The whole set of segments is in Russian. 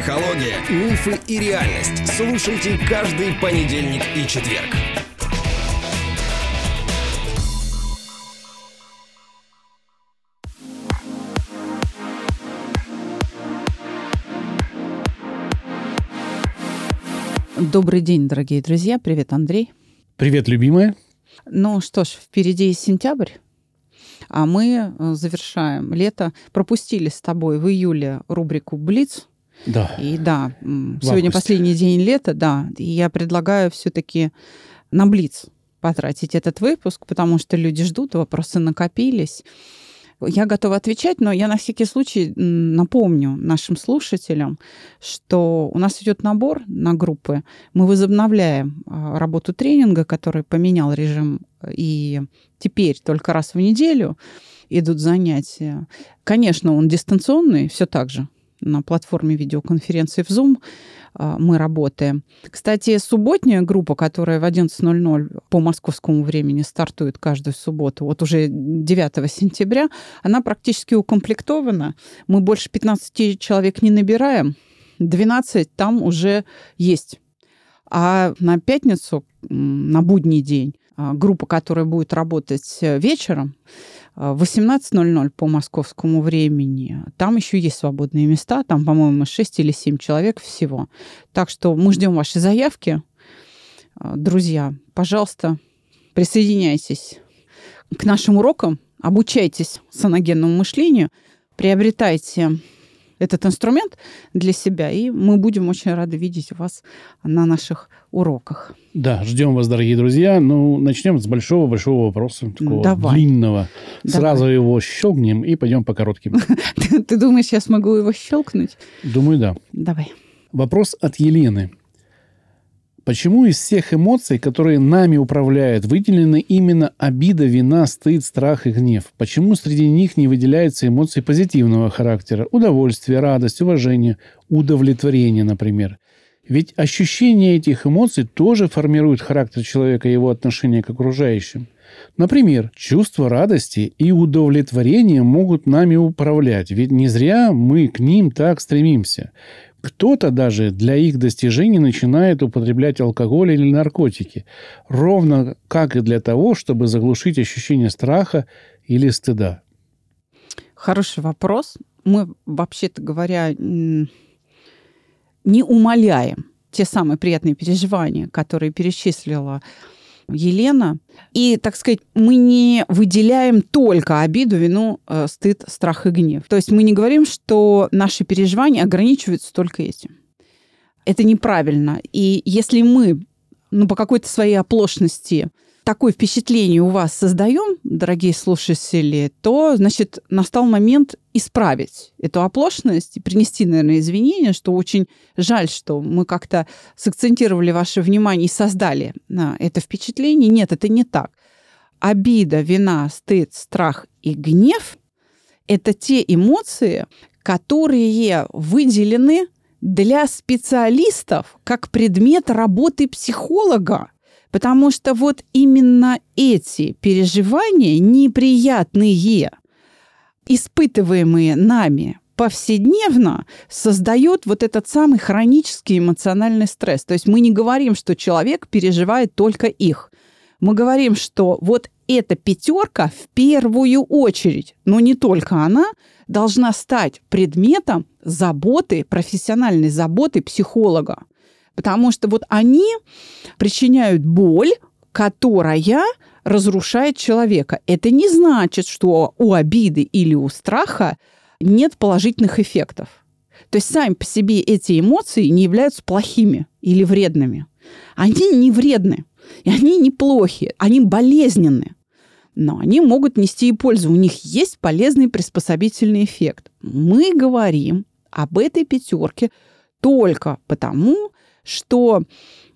Психология, мифы и реальность. Слушайте каждый понедельник и четверг. Добрый день, дорогие друзья. Привет, Андрей. Привет, любимая. Ну что ж, впереди сентябрь. А мы э, завершаем лето. Пропустили с тобой в июле рубрику «Блиц». Да. И да, сегодня последний день лета, да. И я предлагаю все-таки на «Блиц» потратить этот выпуск, потому что люди ждут, вопросы накопились. Я готова отвечать, но я на всякий случай напомню нашим слушателям, что у нас идет набор на группы. Мы возобновляем а, работу тренинга, который поменял режим, и теперь только раз в неделю идут занятия. Конечно, он дистанционный, все так же на платформе видеоконференции в Zoom а, мы работаем. Кстати, субботняя группа, которая в 11.00 по московскому времени стартует каждую субботу, вот уже 9 сентября, она практически укомплектована. Мы больше 15 человек не набираем, 12 там уже есть. А на пятницу, на будний день, а, группа, которая будет работать э, вечером, 18.00 по московскому времени. Там еще есть свободные места. Там, по-моему, 6 или 7 человек всего. Так что мы ждем ваши заявки. А, друзья, пожалуйста, присоединяйтесь к нашим урокам, обучайтесь саногенному мышлению, приобретайте этот инструмент для себя, и мы будем очень рады видеть вас на наших уроках. Да, ждем вас, дорогие друзья. Ну, начнем с большого-большого вопроса, такого Давай. длинного. Давай. Сразу его щелкнем и пойдем по коротким. Ты думаешь, я смогу его щелкнуть? Думаю, да. Давай. Вопрос от Елены. Почему из всех эмоций, которые нами управляют, выделены именно обида, вина, стыд, страх и гнев? Почему среди них не выделяются эмоции позитивного характера? Удовольствие, радость, уважение, удовлетворение, например. Ведь ощущение этих эмоций тоже формирует характер человека и его отношение к окружающим. Например, чувство радости и удовлетворения могут нами управлять, ведь не зря мы к ним так стремимся. Кто-то даже для их достижений начинает употреблять алкоголь или наркотики, ровно как и для того, чтобы заглушить ощущение страха или стыда. Хороший вопрос. Мы, вообще-то говоря, не умаляем те самые приятные переживания, которые перечислила Елена. И, так сказать, мы не выделяем только обиду, вину, э, стыд, страх и гнев. То есть мы не говорим, что наши переживания ограничиваются только этим. Это неправильно. И если мы ну, по какой-то своей оплошности такое впечатление у вас создаем, дорогие слушатели, то, значит, настал момент исправить эту оплошность и принести, наверное, извинения, что очень жаль, что мы как-то сакцентировали ваше внимание и создали а, это впечатление. Нет, это не так. Обида, вина, стыд, страх и гнев – это те эмоции, которые выделены для специалистов как предмет работы психолога. Потому что вот именно эти переживания неприятные, испытываемые нами повседневно, создают вот этот самый хронический эмоциональный стресс. То есть мы не говорим, что человек переживает только их. Мы говорим, что вот эта пятерка в первую очередь, но не только она, должна стать предметом заботы, профессиональной заботы психолога. Потому что вот они причиняют боль, которая разрушает человека. Это не значит, что у обиды или у страха нет положительных эффектов. То есть сами по себе эти эмоции не являются плохими или вредными. Они не вредны, и они неплохи, они болезненны. Но они могут нести и пользу. У них есть полезный приспособительный эффект. Мы говорим об этой пятерке только потому, что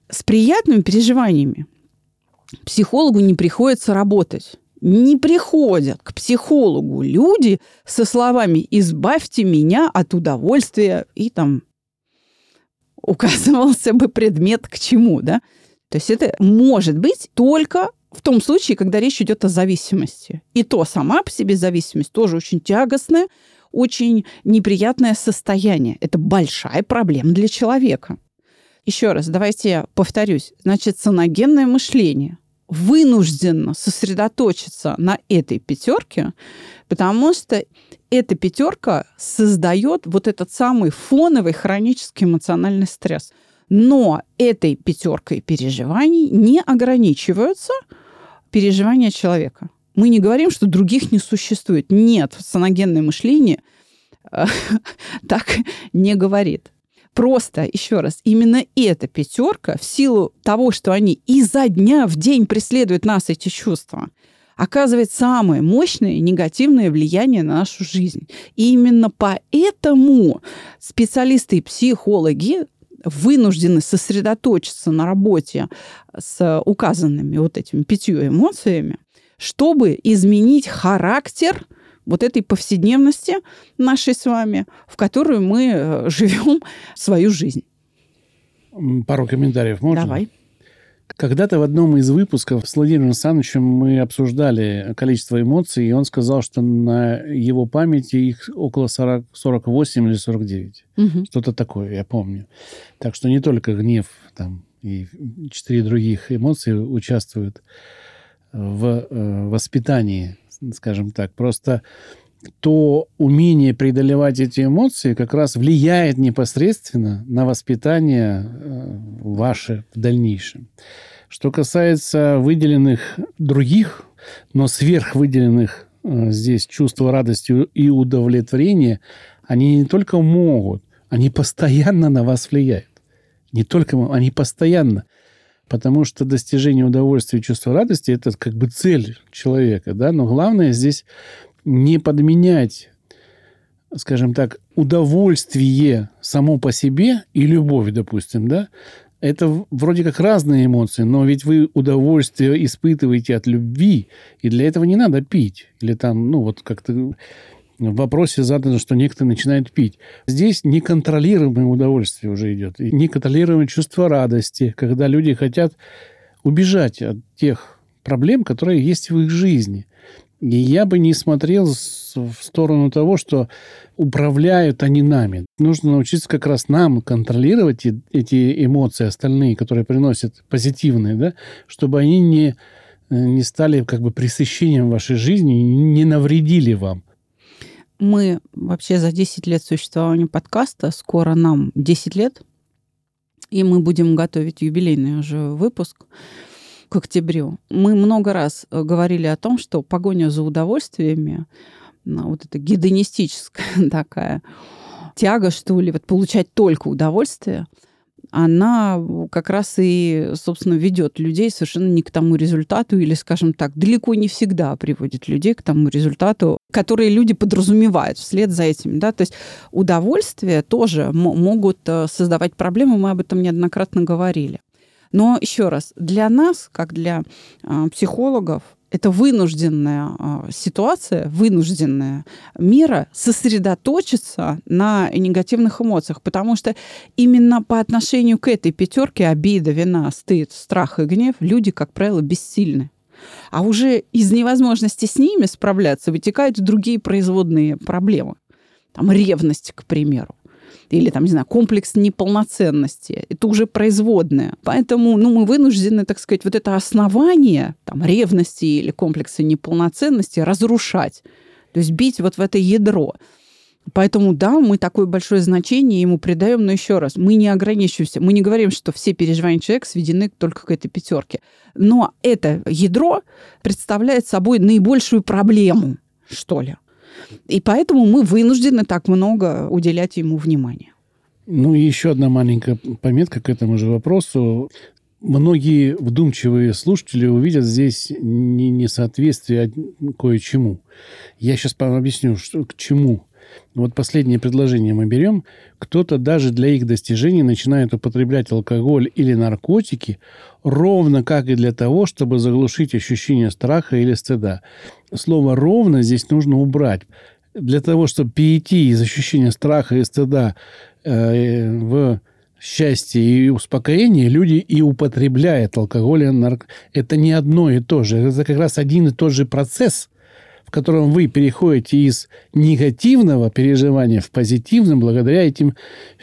с приятными переживаниями психологу не приходится работать. Не приходят к психологу люди со словами «избавьте меня от удовольствия» и там указывался бы предмет к чему, да? То есть это может быть только в том случае, когда речь идет о зависимости. И то сама по себе зависимость тоже очень тягостная, очень неприятное состояние. Это большая проблема для человека. Еще раз, давайте я повторюсь. Значит, саногенное мышление вынужденно сосредоточиться на этой пятерке, потому что эта пятерка создает вот этот самый фоновый хронический эмоциональный стресс. Но этой пятеркой переживаний не ограничиваются переживания человека. Мы не говорим, что других не существует. Нет, саногенное мышление э, так не говорит. Просто, еще раз, именно эта пятерка, в силу того, что они изо дня в день преследуют нас, эти чувства, оказывает самое мощное негативное влияние на нашу жизнь. И именно поэтому специалисты и психологи вынуждены сосредоточиться на работе с указанными вот этими пятью эмоциями, чтобы изменить характер вот этой повседневности нашей с вами, в которую мы э, живем свою жизнь. Пару комментариев можно? Давай. Когда-то в одном из выпусков с Владимиром Александровичем мы обсуждали количество эмоций, и он сказал, что на его памяти их около 40, 48 или 49. Угу. Что-то такое, я помню. Так что не только гнев там, и четыре других эмоций участвуют в э, воспитании, скажем так. Просто то умение преодолевать эти эмоции как раз влияет непосредственно на воспитание э, ваше в дальнейшем. Что касается выделенных других, но сверхвыделенных э, здесь чувства радости и удовлетворения, они не только могут, они постоянно на вас влияют. Не только они постоянно. Потому что достижение удовольствия и чувства радости – это как бы цель человека. Да? Но главное здесь не подменять, скажем так, удовольствие само по себе и любовь, допустим, да, это вроде как разные эмоции, но ведь вы удовольствие испытываете от любви, и для этого не надо пить. Или там, ну, вот как-то в вопросе задано, что некоторые начинают пить. Здесь неконтролируемое удовольствие уже идет. И неконтролируемое чувство радости, когда люди хотят убежать от тех проблем, которые есть в их жизни. И я бы не смотрел в сторону того, что управляют они нами. Нужно научиться как раз нам контролировать эти эмоции остальные, которые приносят позитивные, да, чтобы они не, не стали как бы пресыщением вашей жизни, не навредили вам. Мы вообще за 10 лет существования подкаста, скоро нам 10 лет, и мы будем готовить юбилейный уже выпуск – к октябрю, мы много раз э, говорили о том, что погоня за удовольствиями, вот эта гедонистическая такая тяга, что ли, вот получать только удовольствие, она как раз и, собственно, ведет людей совершенно не к тому результату, или, скажем так, далеко не всегда приводит людей к тому результату, который люди подразумевают вслед за этим. Да? То есть удовольствия тоже могут э, создавать проблемы, мы об этом неоднократно говорили. Но еще раз, для нас, как для э, психологов, это вынужденная э, ситуация, вынужденная мера сосредоточиться на негативных эмоциях, потому что именно по отношению к этой пятерке обида, вина, стыд, страх и гнев люди, как правило, бессильны. А уже из невозможности с ними справляться вытекают другие производные проблемы. Там ревность, к примеру или там, не знаю, комплекс неполноценности. Это уже производное. Поэтому ну, мы вынуждены, так сказать, вот это основание там, ревности или комплекса неполноценности разрушать. То есть бить вот в это ядро. Поэтому, да, мы такое большое значение ему придаем, но еще раз, мы не ограничиваемся, мы не говорим, что все переживания человека сведены только к этой пятерке. Но это ядро представляет собой наибольшую проблему, что ли. И поэтому мы вынуждены так много уделять ему внимания. Ну и еще одна маленькая пометка к этому же вопросу. Многие вдумчивые слушатели увидят здесь несоответствие кое-чему. Я сейчас объясню, что, к чему. Вот последнее предложение мы берем. Кто-то даже для их достижения начинает употреблять алкоголь или наркотики, ровно как и для того, чтобы заглушить ощущение страха или стыда. Слово «ровно» здесь нужно убрать. Для того, чтобы перейти из ощущения страха и стыда э, в счастье и успокоение, люди и употребляют алкоголь и наркотики. Это не одно и то же. Это как раз один и тот же процесс – котором вы переходите из негативного переживания в позитивное благодаря этим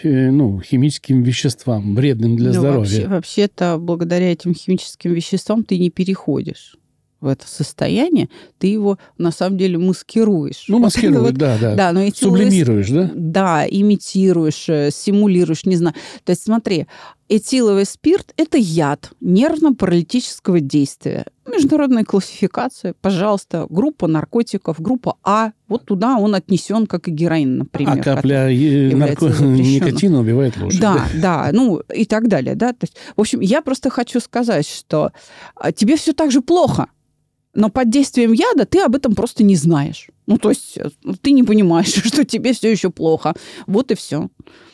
э, ну, химическим веществам, вредным для Ну, здоровья. Вообще, вообще-то, благодаря этим химическим веществам ты не переходишь в это состояние, ты его на самом деле маскируешь. Ну, это вот- да, да. Да, но эти Сублимируешь, да? Да, имитируешь, э, симулируешь, не знаю. То есть смотри, этиловый спирт – это яд нервно-паралитического действия. Международная классификация, пожалуйста, группа наркотиков, группа А, вот туда он отнесен, как и героин, например. а капля нарко- никотина убивает лошадь. Да, да, ну и так далее, да. То есть, в общем, я просто хочу сказать, что а, тебе все так же плохо, но под действием яда ты об этом просто не знаешь. Ну, то есть э, ты не понимаешь, что тебе все еще плохо. Вот и все.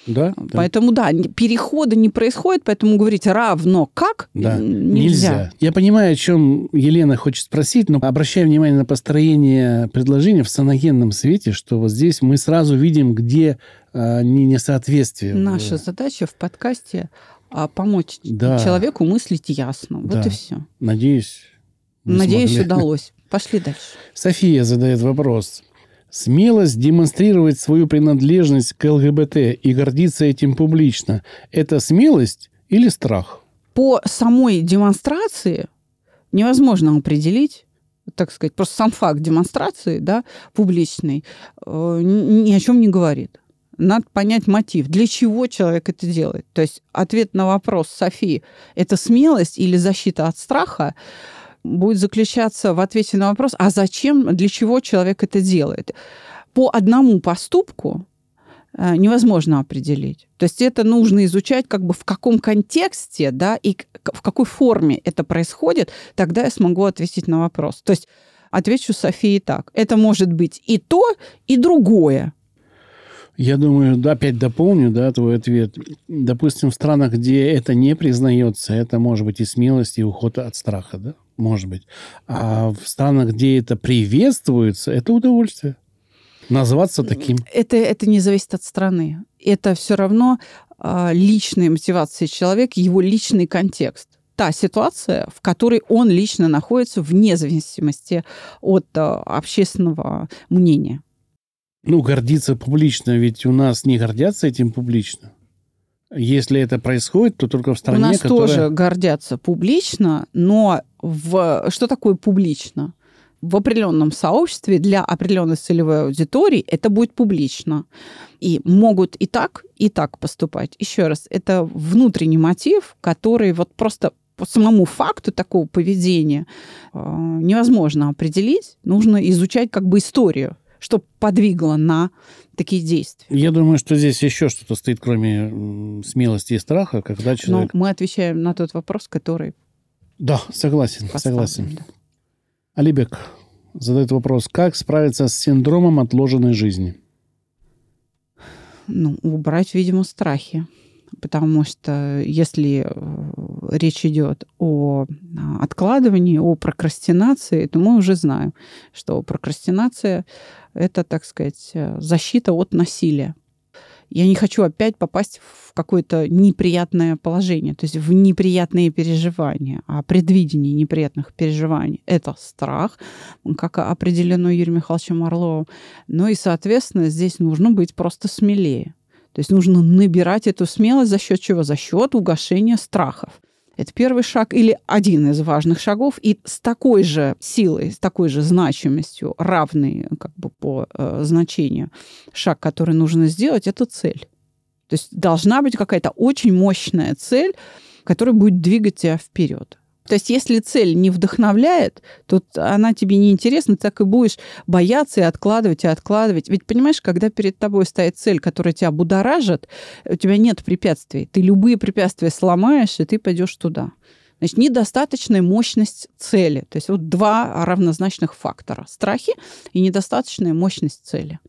Да, да. Поэтому, да, н- перехода не происходит, поэтому говорить равно как Да, н- нельзя. Я понимаю, о чем Елена хочет спросить, но обращаю внимание на построение предложения в саногенном свете, что вот здесь мы сразу видим, где а, не несоответствие. Наша задача в подкасте а, помочь Да. человеку мыслить ясно. Вот Да. и все. Надеюсь. Надеюсь, смогли. удалось. Пошли дальше. София задает вопрос. Смелость демонстрировать свою принадлежность к ЛГБТ и гордиться этим публично – это смелость или страх? по самой демонстрации невозможно определить, так сказать, просто сам факт демонстрации, да, публичный, э, ни о чем не говорит. Надо понять мотив, для чего человек это делает. То есть ответ на вопрос Софии – это смелость или защита от страха, будет заключаться в ответе на вопрос, а зачем, для чего человек это делает. По одному поступку э, невозможно определить. То есть это нужно изучать как бы в каком контексте, да, и в какой форме это происходит, тогда я смогу ответить на вопрос. То есть отвечу Софии так. Это может быть и то, и другое. Я думаю, да, опять дополню, да, твой ответ. Допустим, в странах, где это не признается, это может быть и смелость, и уход от страха, да, может быть. А в странах, где это приветствуется, это удовольствие. Назваться таким. Это, это не зависит от страны. Это все равно а, личная мотивация человека, его личный контекст. Та ситуация, в которой он лично находится вне зависимости от а, общественного мнения. Ну, гордиться публично, ведь у нас не гордятся этим публично. Если это происходит, то только в стране, У нас которая... тоже гордятся публично, но в... что такое публично? В определенном сообществе для определенной целевой аудитории это будет публично. И могут и так, и так поступать. Еще раз, это внутренний мотив, который вот просто по самому факту такого поведения э, невозможно определить. Нужно изучать как бы историю, что подвигло на такие действия. Я думаю, что здесь еще что-то стоит, кроме смелости и страха, когда Но человек... мы отвечаем на тот вопрос, который Да, согласен, согласен. да. Алибек задает вопрос, как справиться с синдромом отложенной жизни? ну, убрать, видимо, страхи. Потому что если э, речь идет о а, откладывании, о прокрастинации, то мы уже знаем, что прокрастинация – это, так сказать, э, защита от насилия. Я не хочу опять попасть в какое-то неприятное положение, то есть в неприятные переживания, а предвидение неприятных переживаний – это страх, как определено Юрием Михайловичем Орловым. Ну и, соответственно, здесь нужно быть просто смелее. То есть нужно набирать эту смелость за счет чего? За счет угошения страхов. Это первый шаг или один из важных шагов. И с такой же силой, с такой же значимостью, равный как бы по э, значению, шаг, который нужно сделать, это цель. То есть должна быть какая-то очень мощная цель, которая будет двигать тебя вперед. То есть если цель не вдохновляет, то она тебе не интересна, ты так и будешь бояться и откладывать, и откладывать. Ведь понимаешь, когда перед тобой стоит цель, которая тебя будоражит, у тебя нет препятствий. Ты любые препятствия сломаешь, и ты пойдешь туда. Значит, недостаточная мощность цели. То есть вот два равнозначных фактора. Страхи и недостаточная мощность цели.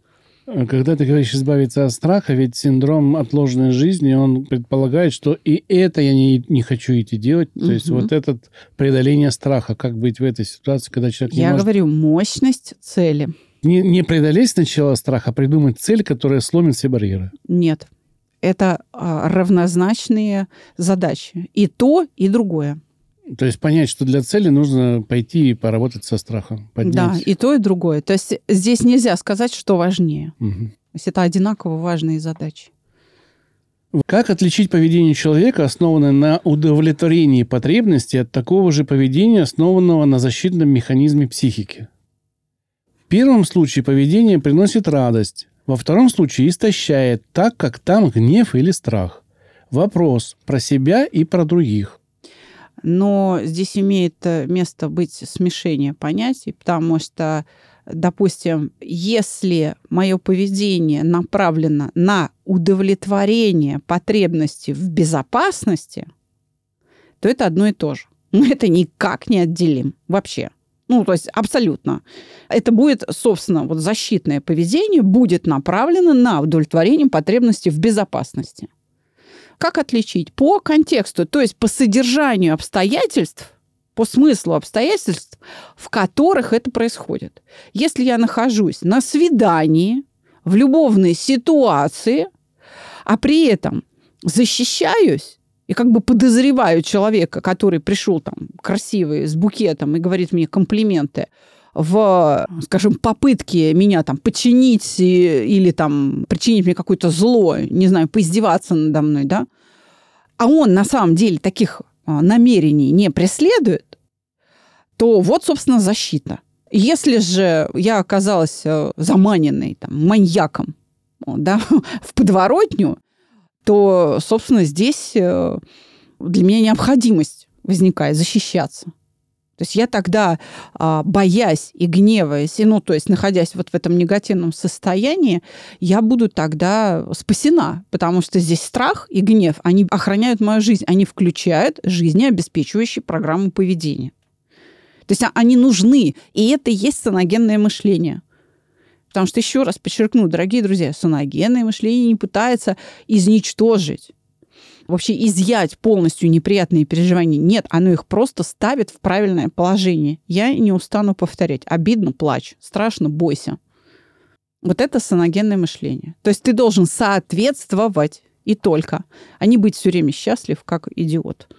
Когда ты говоришь избавиться от страха, ведь синдром отложенной жизни, он предполагает, что и это я не, не хочу идти делать. То есть вот этот преодоление страха, как быть в этой ситуации, когда человек не Я может... говорю, мощность цели. Не, не преодолеть сначала страх, а придумать цель, которая сломит все барьеры. Нет. Это а, равнозначные задачи. И то, и другое. То есть понять, что для цели нужно пойти и поработать со страхом. Поднять. Да, и то, и другое. То есть здесь нельзя сказать, что важнее. Мгм. То есть это одинаково важные задачи. Как отличить поведение человека, основанное на удовлетворении потребностей, от такого же поведения, основанного на защитном механизме психики? В первом случае поведение приносит радость, во втором случае истощает, так как там гнев или страх. Вопрос про себя и про других. Но здесь имеет э, место быть смешение понятий, потому что, допустим, если мое поведение направлено на удовлетворение потребностей в безопасности, то это одно и то же. Мы это никак не отделим вообще. Ну, то есть абсолютно. Это будет, собственно, вот защитное поведение будет направлено на удовлетворение потребностей в безопасности. Как отличить? По контексту, то есть по содержанию обстоятельств, по смыслу обстоятельств, в которых это происходит. Если я нахожусь на свидании, в любовной ситуации, а при этом защищаюсь и как бы подозреваю человека, который пришел там красивый, с букетом и говорит мне комплименты, в, скажем, попытке меня там подчинить и- или там причинить мне какое-то зло, не знаю, поиздеваться надо мной, да, а он на самом деле таких а, намерений не преследует, то вот, собственно, защита. Если же я оказалась э, заманенной там, маньяком да, в подворотню, то, собственно, здесь э, для меня необходимость возникает защищаться. То есть я тогда, а, боясь и гневаясь, и, ну, то есть находясь вот в этом негативном состоянии, я буду тогда спасена, потому что здесь страх и гнев, они охраняют мою жизнь, они включают жизнеобеспечивающие программу поведения. То есть они нужны, и это и есть саногенное мышление. Потому что, еще раз подчеркну, дорогие друзья, саногенное мышление не пытается изничтожить, вообще изъять полностью неприятные переживания. Нет, оно их просто ставит в правильное положение. Я не устану повторять. Обидно, плачь. Страшно, бойся. Вот это саногенное мышление. То есть ты должен соответствовать и только, а не быть все время счастлив, как идиот.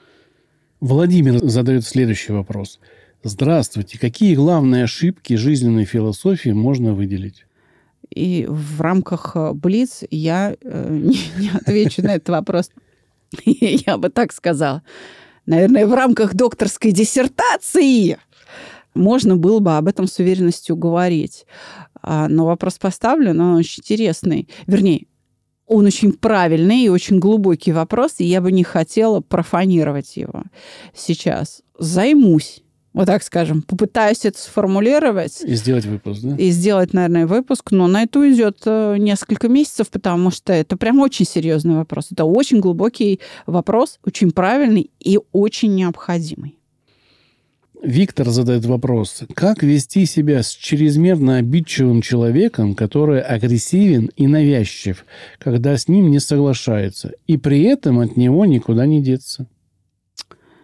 Владимир задает следующий вопрос. Здравствуйте. Какие главные ошибки жизненной философии можно выделить? И в рамках э, Блиц я э, не, не отвечу на этот вопрос. Я бы так сказала. Наверное, в рамках докторской диссертации можно было бы об этом с уверенностью говорить. А, Но вопрос поставлен, он очень интересный. Вернее, он очень правильный и очень глубокий вопрос, и я бы не хотела профанировать его сейчас. Займусь, вот так скажем, попытаюсь это сформулировать И сделать выпуск, да? и сделать, наверное, выпуск, но на это уйдет э, несколько месяцев, потому что это прям очень серьезный вопрос. Это очень глубокий вопрос, очень правильный и очень необходимый. Виктор задает вопрос. Как вести себя с чрезмерно обидчивым человеком, который агрессивен и навязчив, когда с ним не соглашается, и при этом от него никуда не деться?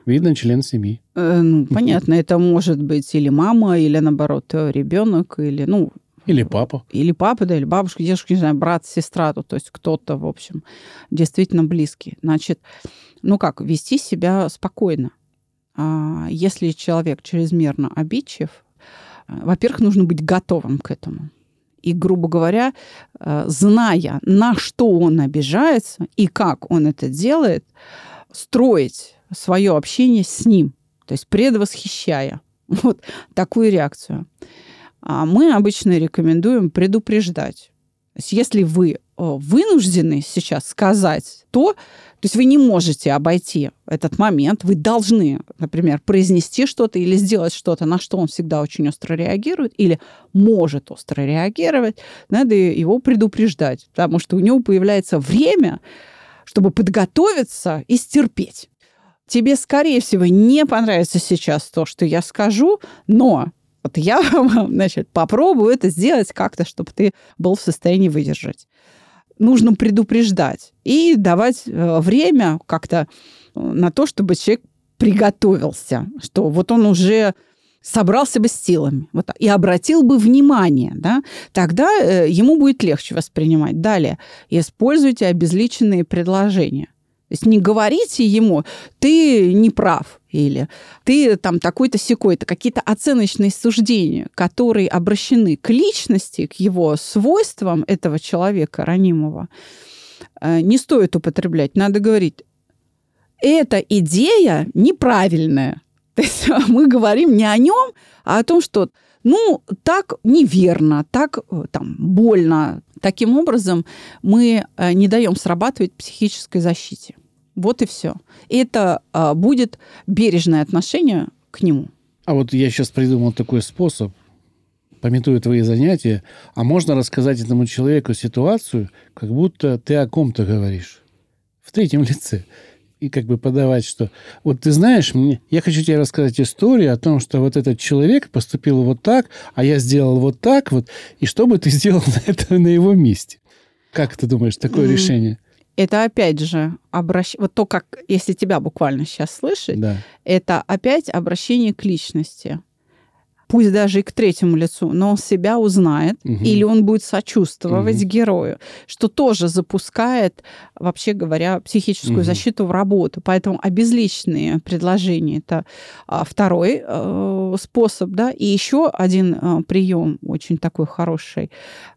Видно, член семьи. Э, ну, понятно, это может быть или мама, или наоборот э, ребенок, или ну Или папа. или папа, да, или бабушка, дедушка, не знаю, брат, сестра, то, то есть кто-то, в общем, действительно близкий. Значит, ну как, вести себя спокойно. А, Если человек чрезмерно обидчив, э, во-первых, нужно быть готовым к этому. И, грубо говоря, зная, на что он обижается и как он это делает, строить свое общение с ним, то есть предвосхищая вот такую реакцию. А мы обычно рекомендуем предупреждать. Если вы э, вынуждены сейчас сказать то, то есть вы не можете обойти этот момент, вы должны, например, произнести что-то или сделать что-то, на что он всегда очень остро реагирует или может остро реагировать, надо его предупреждать, потому что у него появляется время, чтобы подготовиться и стерпеть. Тебе, скорее всего, не понравится сейчас то, что я скажу, но вот я, значит, попробую это сделать как-то, чтобы ты был в состоянии выдержать. Нужно предупреждать и давать э, время как-то э, на то, чтобы человек приготовился, что вот он уже собрался бы с силами вот, и обратил бы внимание, да, тогда э, ему будет легче воспринимать. Далее, используйте обезличенные предложения. То есть не говорите ему, ты не прав, или ты там такой-то секой-то, какие-то оценочные суждения, которые обращены к личности, к его свойствам этого человека ранимого, э, не стоит употреблять. Надо говорить, эта идея неправильная. То есть мы говорим не о нем, а о том, что ну, так неверно, так э, там больно. Таким образом, мы э, не даем срабатывать психической защите. Вот и все. Это а, будет бережное отношение к нему. А вот я сейчас придумал такой способ, пометуя твои занятия, а можно рассказать этому человеку ситуацию, как будто ты о ком-то говоришь в третьем лице и как бы подавать, что вот ты знаешь, мне, я хочу тебе рассказать историю о том, что вот этот человек поступил вот так, а я сделал вот так вот, и что бы ты сделал на, это, на его месте? Как ты думаешь, такое решение? Это опять же обращ... вот то, как если тебя буквально сейчас слышать, да. это опять обращение к личности пусть даже и к третьему лицу, но он себя узнает, угу. или он будет сочувствовать угу. герою, что тоже запускает, вообще говоря, психическую угу. защиту в работу. Поэтому обезличенные предложения это а, второй э, способ, да, и еще один э, прием очень такой хороший.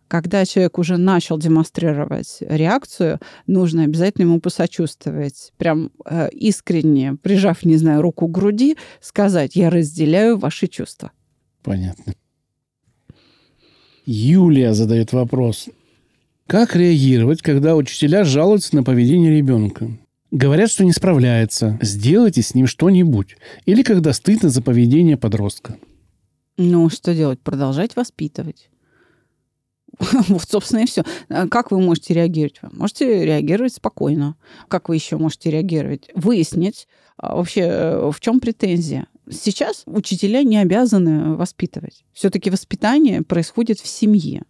Когда человек уже начал демонстрировать реакцию, нужно обязательно ему посочувствовать. Прям э, искренне, прижав, не знаю, руку к груди, сказать, я разделяю ваши чувства. Понятно. Юлия задает вопрос. Как реагировать, когда учителя жалуются на поведение ребенка? Говорят, что не справляется. Сделайте с ним что-нибудь. Или когда стыдно за поведение подростка. Ну, что делать? Продолжать воспитывать. Вот, собственно, и все. Как вы можете реагировать? Вы можете реагировать спокойно. Как вы еще можете реагировать? Выяснить а, вообще, э, в чем претензия. Сейчас учителя не обязаны воспитывать. Все-таки воспитание происходит в семье.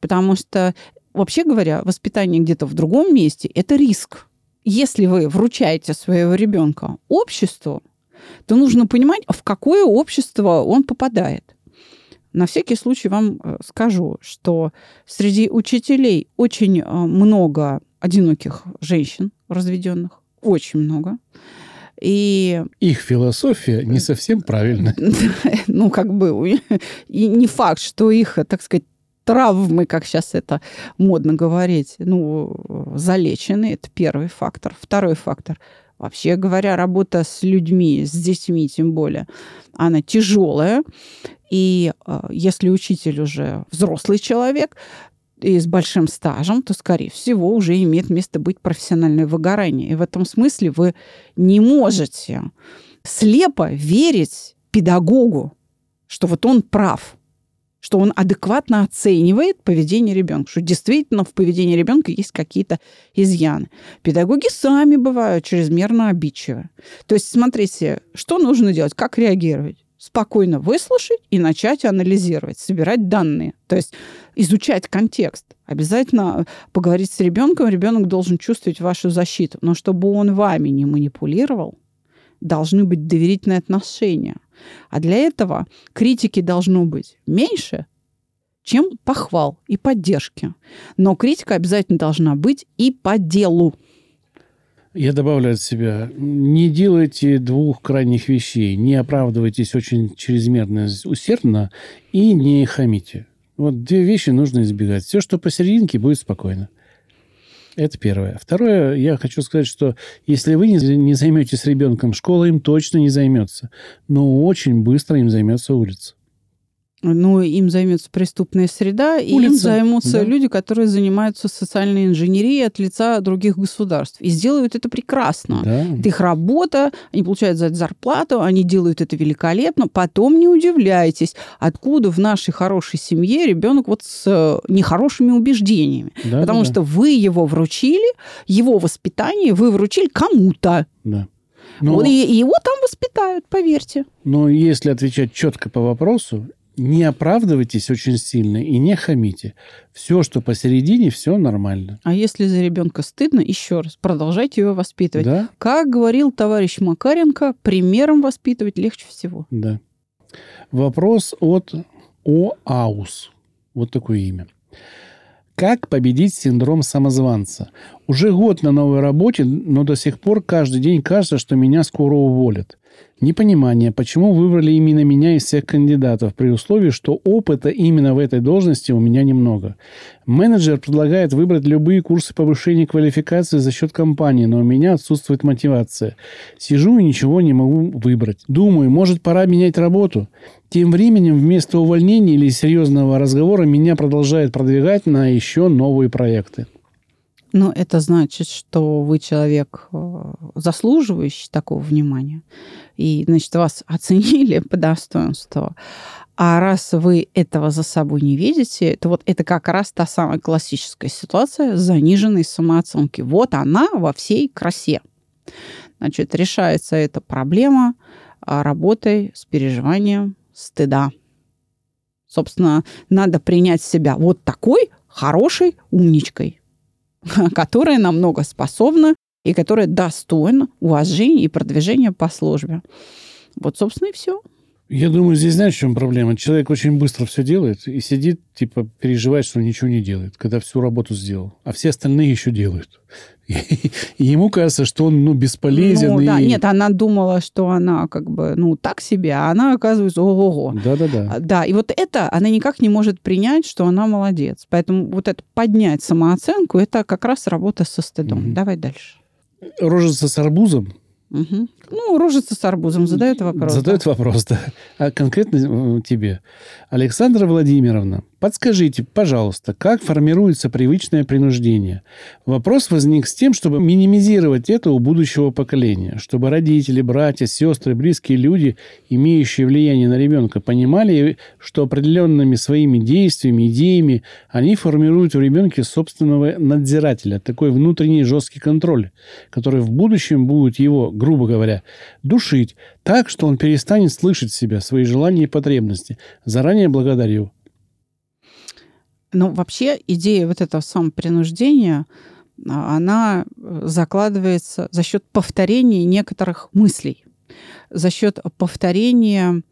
Потому что, вообще говоря, воспитание где-то в другом месте – это риск. Если вы вручаете своего ребенка обществу, то нужно понимать, в какое общество он попадает. На всякий случай вам э, скажу, что среди учителей очень э, много одиноких женщин разведенных, очень много. И... Их философия не совсем правильная. Ну, как бы, и не факт, что их, так сказать, травмы, как сейчас это модно говорить, ну, залечены. Это первый фактор. Второй фактор. Вообще говоря, работа с людьми, с детьми тем более, она тяжелая. И э, если учитель уже взрослый человек, и с большим стажем, то, скорее всего, уже имеет место быть профессиональное выгорание. И в этом смысле вы не можете слепо верить педагогу, что вот он прав, что он адекватно оценивает поведение ребенка, что действительно в поведении ребенка есть какие-то изъяны. Педагоги сами бывают чрезмерно обидчивы. То есть, смотрите, что нужно делать, как реагировать? Спокойно выслушать и начать анализировать, собирать данные. То есть изучать контекст. Обязательно поговорить с ребенком. Ребенок должен чувствовать вашу защиту. Но чтобы он вами не манипулировал, должны быть доверительные отношения. А для этого критики должно быть меньше, чем похвал и поддержки. Но критика обязательно должна быть и по делу. Я добавлю от себя, не делайте двух крайних вещей. Не оправдывайтесь очень чрезмерно усердно и не хамите. Вот две вещи нужно избегать. Все, что посерединке, будет спокойно. Это первое. Второе, я хочу сказать, что если вы не займетесь ребенком, школа им точно не займется. Но очень быстро им займется улица. Ну, им займется преступная среда, и им займутся да. люди, которые занимаются социальной инженерией от лица других государств. И сделают это прекрасно. Да. Это их работа, они получают за это зарплату, они делают это великолепно. Потом не удивляйтесь, откуда в нашей хорошей семье ребенок вот с э, нехорошими убеждениями. Да, Потому да, что вы его вручили, его воспитание вы вручили кому-то. Да. Но... И его там воспитают, поверьте. Но если отвечать четко по вопросу, не оправдывайтесь очень сильно и не хамите. Все, что посередине, все нормально. А если за ребенка стыдно, еще раз, продолжайте его воспитывать. Да? Как говорил товарищ Макаренко, примером воспитывать легче всего. Да. Вопрос от ОАУС. Вот такое имя. Как победить синдром самозванца? Уже год на новой работе, но до сих пор каждый день кажется, что меня скоро уволят. Непонимание, почему выбрали именно меня из всех кандидатов, при условии, что опыта именно в этой должности у меня немного. Менеджер предлагает выбрать любые курсы повышения квалификации за счет компании, но у меня отсутствует мотивация. Сижу и ничего не могу выбрать. Думаю, может пора менять работу. Тем временем вместо увольнения или серьезного разговора меня продолжают продвигать на еще новые проекты. Ну, это значит, что вы человек, э, заслуживающий такого внимания. И, значит, вас оценили по достоинству. А раз вы этого за собой не видите, то вот это как раз та самая классическая ситуация заниженной самооценки. Вот она во всей красе. Значит, решается эта проблема а, работой с переживанием стыда. Собственно, надо принять себя вот такой хорошей умничкой, которая намного способна и которая достойна уважения и продвижения по службе. Вот, собственно, и все. Я думаю, здесь знаешь, в чем проблема? Человек очень быстро все делает и сидит, типа, переживает, что ничего не делает, когда всю работу сделал. А все остальные еще делают. И ему кажется, что он, ну, бесполезен. Ну, и... да, нет, она думала, что она как бы, ну, так себе, а она оказывается, ого-го. Да-да-да. Да, и вот это она никак не может принять, что она молодец. Поэтому вот это поднять самооценку, это как раз работа со стыдом. Мгм. Давай дальше. Рожица с арбузом Мгм. Ну, рожица с арбузом задает вопрос. Задает вопрос, да. А конкретно э, тебе. Александра Владимировна, подскажите, пожалуйста, как формируется привычное принуждение? Вопрос возник с тем, чтобы минимизировать это у будущего поколения, чтобы родители, братья, сестры, близкие люди, имеющие влияние на ребенка, понимали, что определенными своими действиями, идеями они формируют в ребенке собственного надзирателя, такой внутренний жесткий контроль, который в будущем будет его, грубо говоря, душить так, что он перестанет слышать себя, свои желания и потребности. Заранее благодарю. Ну, вообще идея вот этого самопринуждения, а, она э, закладывается за счет повторения некоторых мыслей, за счет повторения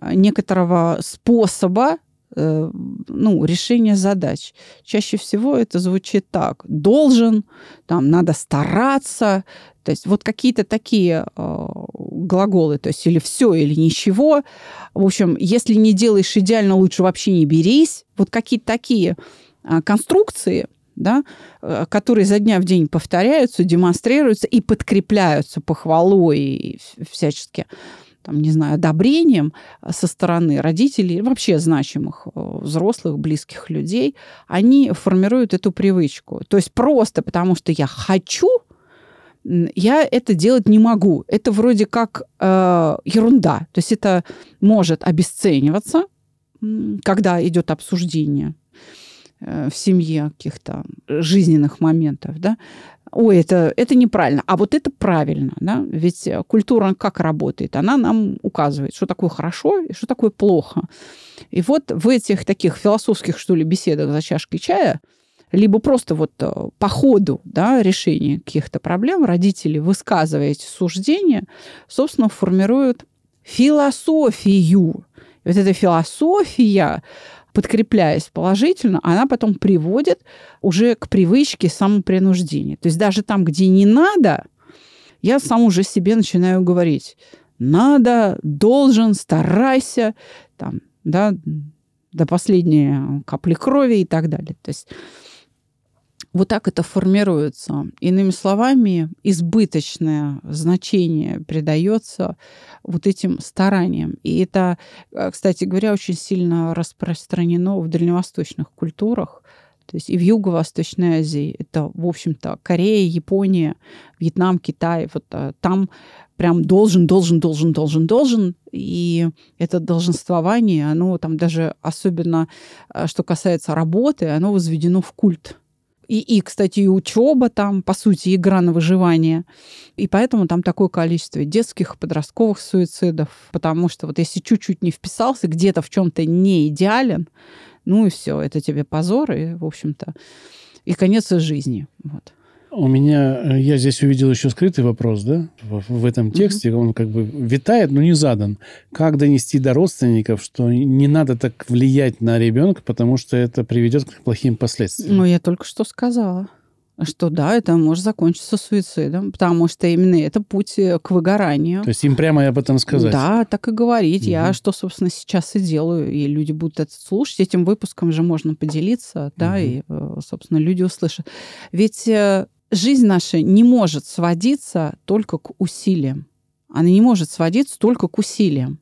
э, некоторого способа ну, решения задач. Чаще всего это звучит так. Должен, там, надо стараться. То есть вот какие-то такие э, глаголы, то есть или все, или ничего. В общем, если не делаешь идеально, лучше вообще не берись. Вот какие-то такие а, конструкции, да, э, которые за дня в день повторяются, демонстрируются и подкрепляются похвалой и всячески там, не знаю, одобрением со стороны родителей, вообще значимых э, взрослых, близких людей, они формируют эту привычку. То есть просто потому, что я хочу, я это делать не могу. Это вроде как э, ерунда. То есть это может обесцениваться, когда идет обсуждение э, в семье каких-то жизненных моментов, да, ой, это, это неправильно, а вот это правильно, да, ведь культура как работает, она нам указывает, что такое хорошо и что такое плохо. И вот в этих таких философских, что ли, беседах за чашкой чая, либо просто вот э, по ходу да, решения каких-то проблем родители, высказывая эти суждения, собственно, формируют философию. И вот эта философия, подкрепляясь положительно, она потом приводит уже к привычке самопринуждения. То есть даже там, где не надо, я сам уже себе начинаю говорить. Надо, должен, старайся, там, да, до последней капли крови и так далее. То есть вот так это формируется. Иными словами, избыточное значение придается вот этим стараниям. И это, э, кстати говоря, очень сильно распространено в дальневосточных культурах. То есть и в Юго-Восточной Азии. Это, в общем-то, Корея, Япония, Вьетнам, Китай. Вот э, там прям должен, должен, должен, должен, должен. И это долженствование, оно там даже особенно, э, что касается работы, оно возведено в культ. И, и, кстати, и учеба там, по сути, игра на выживание. И поэтому там такое количество детских и подростковых суицидов. Потому что вот если чуть-чуть не вписался, где-то в чем-то не идеален, ну и все, это тебе позор, и, в общем-то, и конец жизни. Вот. У меня, э, я здесь увидел еще скрытый вопрос, да, в, в этом тексте, он как бы витает, но не задан. Как донести до родственников, что не надо так влиять на ребенка, потому что это приведет к плохим последствиям? Ну, я только что сказала. что да, это может закончиться суицидом, потому что именно это путь э, к выгоранию. То есть им прямо об этом сказать? Да, так и говорить. Мгм. Я что, собственно, сейчас и делаю, и люди будут это слушать. Этим выпуском же можно поделиться, да, Мгм. и, э, собственно, люди услышат. Ведь жизнь наша не может сводиться только к усилиям. Она не может сводиться только к усилиям.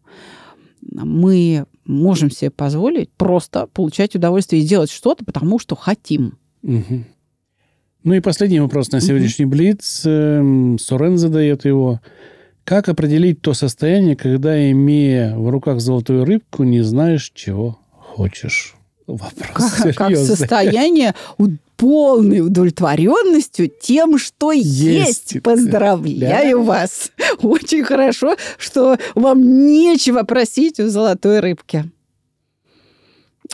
Мы можем себе позволить просто получать удовольствие и делать что-то, потому что хотим. Мгм. Ну и последний вопрос на сегодняшний Блиц. Эм, Сорен задает его. Как определить то состояние, когда, имея в руках золотую рыбку, не знаешь, чего хочешь? Вопрос Как, как серьезный. состояние у- полной удовлетворенностью тем, что есть. Есть. Поздравляю вас. Очень хорошо, что вам нечего просить у золотой рыбки.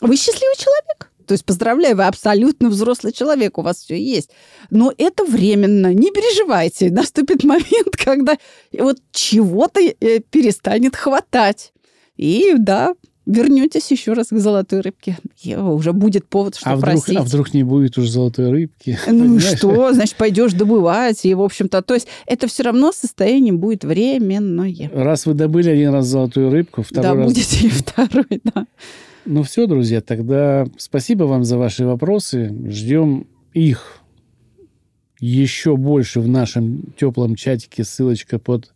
Вы счастливый человек. То есть поздравляю, вы абсолютно взрослый человек, у вас все есть. Но это временно, не переживайте. Наступит момент, когда вот чего-то э, перестанет хватать. И да, вернетесь еще раз к золотой рыбке. И уже будет повод, что А вдруг, просить. а вдруг не будет уже золотой рыбки? Ну и Понимаешь? что? Значит, пойдешь добывать. И, в общем-то, то есть это все равно состояние будет временное. Раз вы добыли один раз золотую рыбку, второй да, раз... будете и второй, да. Ну все, друзья, тогда спасибо вам за ваши вопросы. Ждем их еще больше в нашем теплом чатике. Ссылочка под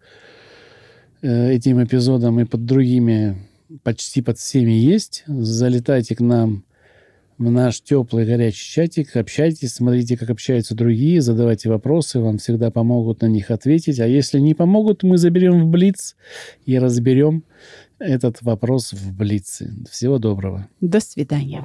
э, этим эпизодом и под другими, почти под всеми есть. Залетайте к нам в наш теплый горячий чатик, общайтесь, смотрите, как общаются другие, задавайте вопросы, вам всегда помогут на них ответить. А если не помогут, мы заберем в Блиц и разберем этот вопрос в Блице. Всего доброго. До свидания.